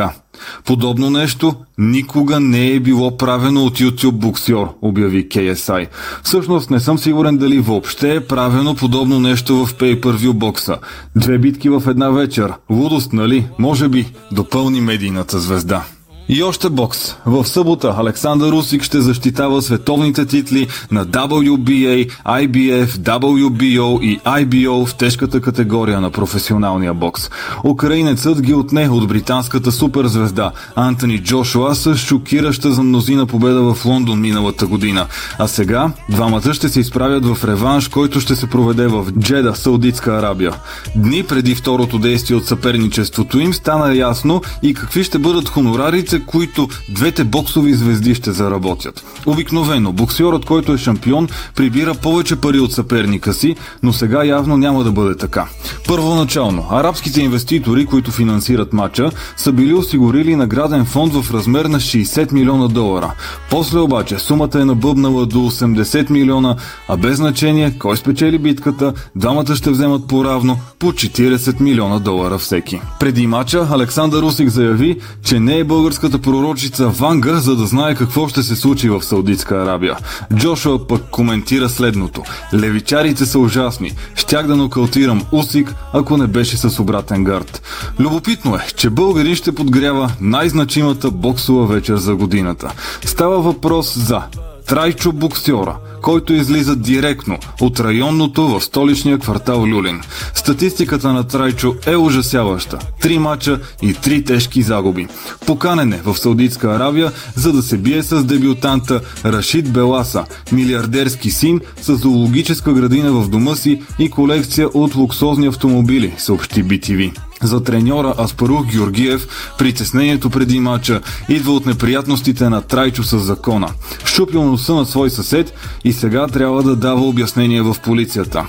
Подобно нещо никога не е било правено от YouTube боксьор, обяви KSI. Всъщност не съм сигурен дали въобще е правено подобно нещо в Pay-Per-View бокса. Две битки в една вечер. Лудост, нали? Може би. Допълни медийната звезда. И още бокс. В събота Александър Русик ще защитава световните титли на WBA, IBF, WBO и IBO в тежката категория на професионалния бокс. Украинецът ги отне от британската суперзвезда Антони Джошуа с шокираща за мнозина победа в Лондон миналата година. А сега двамата ще се изправят в реванш, който ще се проведе в Джеда, Саудитска Арабия. Дни преди второто действие от съперничеството им стана ясно и какви ще бъдат хонорарите, които двете боксови звезди ще заработят. Обикновено, боксерът, който е шампион, прибира повече пари от съперника си, но сега явно няма да бъде така. Първоначално, арабските инвеститори, които финансират матча, са били осигурили награден фонд в размер на 60 милиона долара. После обаче сумата е набъбнала до 80 милиона, а без значение кой спечели битката, двамата ще вземат по-равно по 40 милиона долара всеки. Преди матча Александър Русик заяви, че не е българската пророчица Ванга, за да знае какво ще се случи в Саудитска Арабия. Джошуа пък коментира следното. Левичарите са ужасни. Щях да нокаутирам Усик, ако не беше с обратен гард. Любопитно е, че българин ще подгрява най-значимата боксова вечер за годината. Става въпрос за Трайчо боксьора, който излиза директно от районното в столичния квартал Люлин. Статистиката на Трайчо е ужасяваща. Три мача и три тежки загуби. Поканен е в Саудитска Аравия, за да се бие с дебютанта Рашид Беласа, милиардерски син с зоологическа градина в дома си и колекция от луксозни автомобили, съобщи BTV. За треньора Аспарух Георгиев притеснението преди мача идва от неприятностите на Трайчо с закона. Щупил носа на свой съсед и сега трябва да дава обяснение в полицията.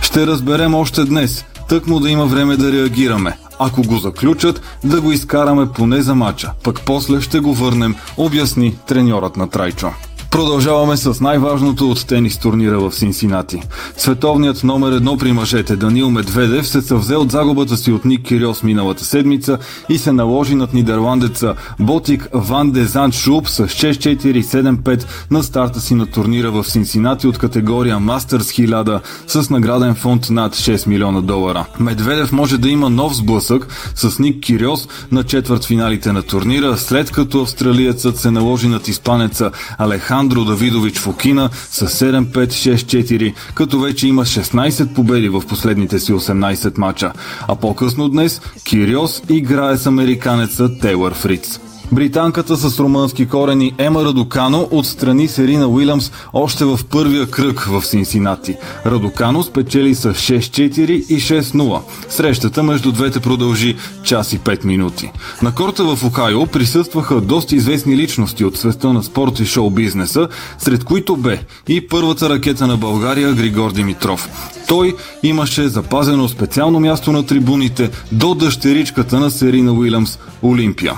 Ще разберем още днес, тък му да има време да реагираме. Ако го заключат, да го изкараме поне за мача, пък после ще го върнем, обясни треньорът на Трайчо. Продължаваме с най-важното от тенис турнира в Синсинати. Световният номер едно при мъжете Данил Медведев се съвзе от загубата си от Ник Кириос миналата седмица и се наложи над нидерландеца Ботик Ван де Зант Шуп с 6-4-7-5 на старта си на турнира в Синсинати от категория Мастърс 1000 с награден фонд над 6 милиона долара. Медведев може да има нов сблъсък с Ник Кириос на четвърт финалите на турнира, след като австралиецът се наложи над испанеца Алехан Алехандро Давидович Фокина с 7-5-6-4, като вече има 16 победи в последните си 18 мача. А по-късно днес Кириос играе с американеца Тейлър Фриц. Британката с румънски корени Ема Радокано отстрани Серина Уилямс още в първия кръг в Синсинати. Радокано спечели с 6-4 и 6-0. Срещата между двете продължи час и 5 минути. На корта в Окайо присъстваха доста известни личности от света на спорт и шоу бизнеса, сред които бе и първата ракета на България Григор Димитров. Той имаше запазено специално място на трибуните до дъщеричката на Серина Уилямс Олимпия.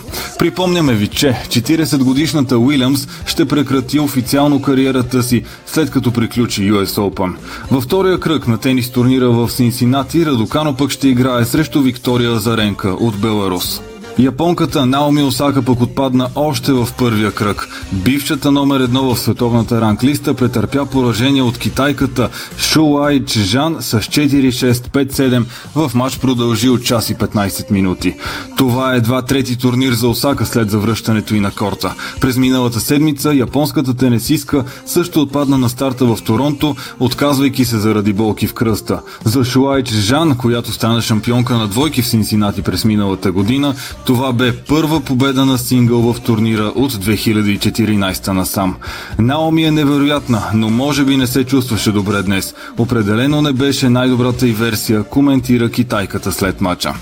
Припомняме ви, че 40-годишната Уилямс ще прекрати официално кариерата си след като приключи US Open. Във втория кръг на тенис турнира в Синсинати Радокано пък ще играе срещу Виктория Заренка от Беларус. Японката Наоми Осака пък отпадна още в първия кръг. Бившата номер едно в световната ранглиста претърпя поражение от китайката Шуай Чжан с 4-6-5-7 в матч продължи от час и 15 минути. Това е едва трети турнир за Осака след завръщането и на корта. През миналата седмица японската тенесистка също отпадна на старта в Торонто, отказвайки се заради болки в кръста. За Шуай Чжан, която стана шампионка на двойки в Синсинати през миналата година, това бе първа победа на сингъл в турнира от 2014 насам. Наоми е невероятна, но може би не се чувстваше добре днес. Определено не беше най-добрата и версия, коментира китайката след мача.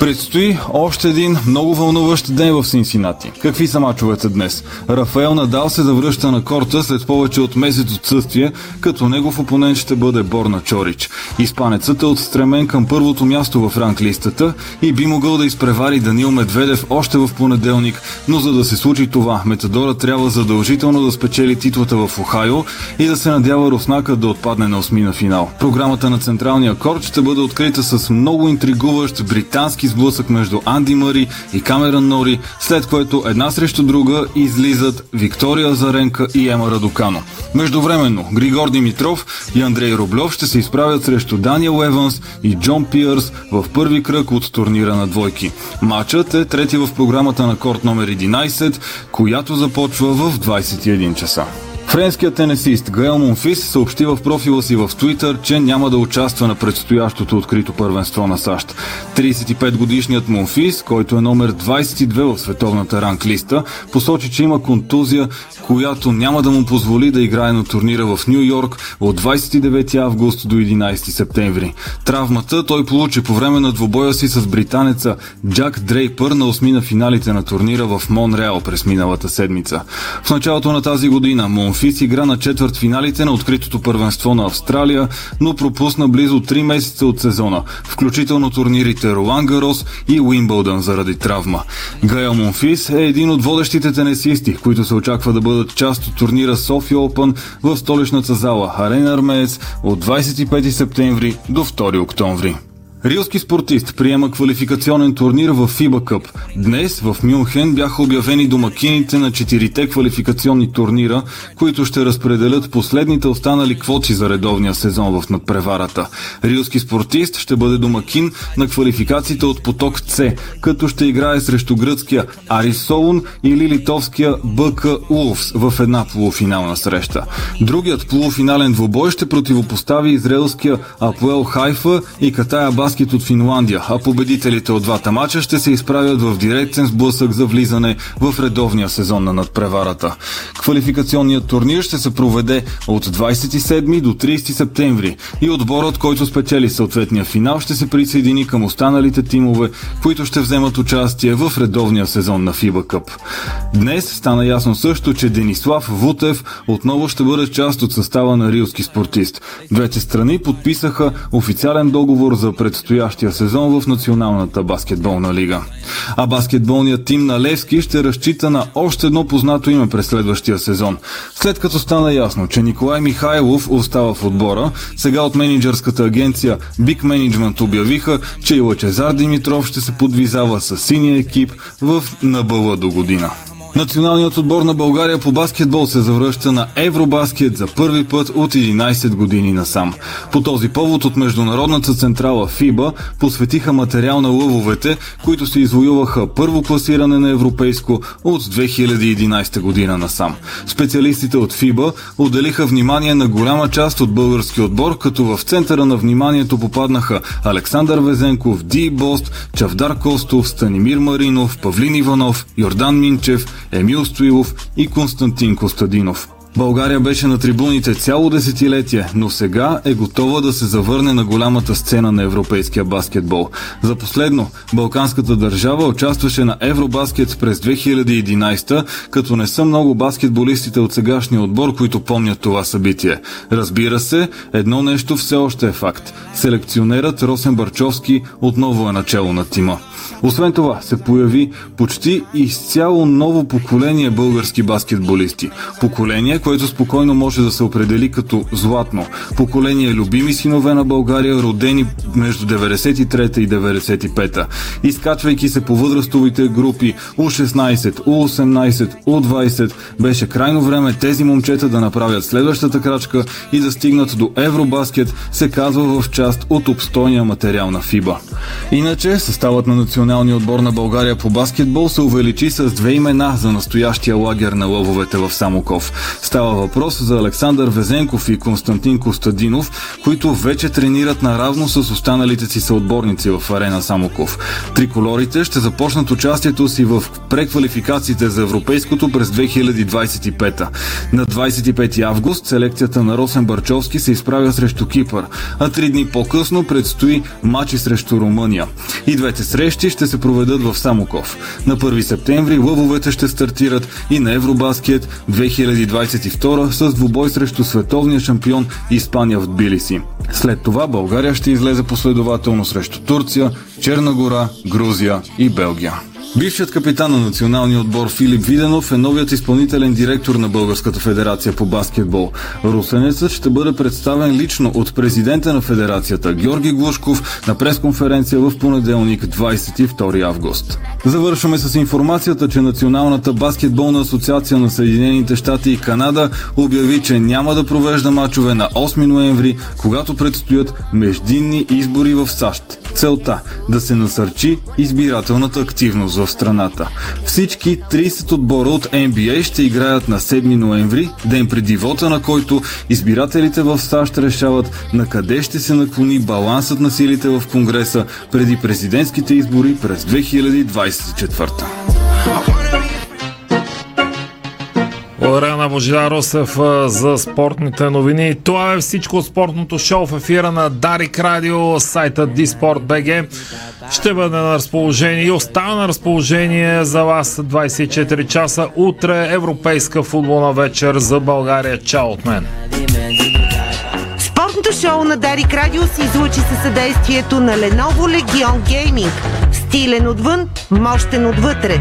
Предстои още един много вълнуващ ден в Синсинати. Какви са мачовете днес? Рафаел Надал се завръща на корта след повече от месец отсъствие, като негов опонент ще бъде Борна Чорич. Испанецът е отстремен към първото място в ранглистата и би могъл да изпревари Данил Медведев още в понеделник, но за да се случи това, Метадора трябва задължително да спечели титлата в Охайо и да се надява Руснака да отпадне на осми на финал. Програмата на Централния корт ще бъде открита с много интригуващ британски сблъсък между Анди Мъри и Камеран Нори, след което една срещу друга излизат Виктория Заренка и Ема Радокано. Междувременно Григор Димитров и Андрей Рублев ще се изправят срещу Даниел Еванс и Джон Пиърс в първи кръг от турнира на двойки. Матчът е трети в програмата на корт номер 11, която започва в 21 часа. Френският тенесист Гаел Монфис съобщи в профила си в Твитър, че няма да участва на предстоящото открито първенство на САЩ. 35-годишният Монфис, който е номер 22 в световната ранглиста, посочи, че има контузия, която няма да му позволи да играе на турнира в Нью Йорк от 29 август до 11 септември. Травмата той получи по време на двобоя си с британеца Джак Дрейпър на осми на финалите на турнира в Монреал през миналата седмица. В началото на тази година Монфис игра на четвърт финалите на откритото първенство на Австралия, но пропусна близо 3 месеца от сезона, включително турнирите Ролан Гарос и Уимбълдън заради травма. Гайл Монфис е един от водещите тенесисти, които се очаква да бъдат част от турнира София Open в столичната зала Арена Армеец от 25 септември до 2 октомври. Рилски спортист приема квалификационен турнир в FIBA Cup. Днес в Мюнхен бяха обявени домакините на четирите квалификационни турнира, които ще разпределят последните останали квоти за редовния сезон в надпреварата. Рилски спортист ще бъде домакин на квалификациите от поток С, като ще играе срещу гръцкия Арис Солун или литовския БК Улфс в една полуфинална среща. Другият полуфинален двубой ще противопостави израелския Апуел Хайфа и Катая Баскет от Финландия, а победителите от двата мача ще се изправят в директен сблъсък за влизане в редовния сезон на надпреварата. Квалификационният турнир ще се проведе от 27 до 30 септември и отборът, който спечели съответния финал, ще се присъедини към останалите тимове, които ще вземат участие в редовния сезон на FIBA Cup. Днес стана ясно също, че Денислав Вутев отново ще бъде част от състава на рилски спортист. Двете страни подписаха официален договор за предстоящия сезон в Националната баскетболна лига. А баскетболният тим на Левски ще разчита на още едно познато име през следващия сезон. След като стана ясно, че Николай Михайлов остава в отбора, сега от менеджерската агенция Big Management обявиха, че и Лачезар Димитров ще се подвизава с синия екип в НБЛ до година. Националният отбор на България по баскетбол се завръща на Евробаскет за първи път от 11 години насам. По този повод от Международната централа ФИБА посветиха материал на лъвовете, които се извоюваха първо класиране на европейско от 2011 година насам. Специалистите от ФИБА отделиха внимание на голяма част от български отбор, като в центъра на вниманието попаднаха Александър Везенков, Ди Бост, Чавдар Костов, Станимир Маринов, Павлин Иванов, Йордан Минчев, Емил Стоилов и Константин Костадинов. България беше на трибуните цяло десетилетие, но сега е готова да се завърне на голямата сцена на европейския баскетбол. За последно, балканската държава участваше на Евробаскет през 2011, като не са много баскетболистите от сегашния отбор, които помнят това събитие. Разбира се, едно нещо все още е факт. Селекционерът Росен Барчовски отново е начало на тима. Освен това, се появи почти изцяло ново поколение български баскетболисти. Поколение, което спокойно може да се определи като златно. Поколение любими синове на България, родени между 93 и 95. Изкачвайки се по възрастовите групи U16, U18, U20, беше крайно време тези момчета да направят следващата крачка и да стигнат до Евробаскет, се казва в част от обстойния материал на ФИБА. Иначе, съставът на националния отбор на България по баскетбол се увеличи с две имена за настоящия лагер на лъвовете в Самоков. Става въпрос за Александър Везенков и Константин Костадинов, които вече тренират наравно с останалите си съотборници в арена Самоков. Триколорите ще започнат участието си в преквалификациите за европейското през 2025. На 25 август селекцията на Росен Барчовски се изправя срещу Кипър, а три дни по-късно предстои матчи срещу Румъния. И двете срещи ще се проведат в Самоков. На 1 септември лъвовете ще стартират и на Евробаскет 2022 с двубой срещу световния шампион Испания в Тбилиси. След това България ще излезе последователно срещу Турция, Черна гора, Грузия и Белгия. Бившият капитан на националния отбор Филип Виденов е новият изпълнителен директор на Българската федерация по баскетбол. Русенецът ще бъде представен лично от президента на федерацията Георги Глушков на пресконференция в понеделник 22 август. Завършваме с информацията, че Националната баскетболна асоциация на Съединените щати и Канада обяви, че няма да провежда мачове на 8 ноември, когато предстоят междинни избори в САЩ. Целта – да се насърчи избирателната активност в страната. Всички 30 отбора от NBA ще играят на 7 ноември, ден преди вота, на който избирателите в САЩ решават на къде ще се наклони балансът на силите в Конгреса преди президентските избори през 2024. Благодаря на Божидар Русев за спортните новини. Това е всичко от спортното шоу в ефира на Дарик Радио, сайта Диспорт.бг. Ще бъде на разположение и остава на разположение за вас 24 часа. Утре европейска футболна вечер за България. Чао от мен! Спортното шоу на Дарик Радио се излучи със съдействието на Lenovo Legion Gaming. Стилен отвън, мощен отвътре.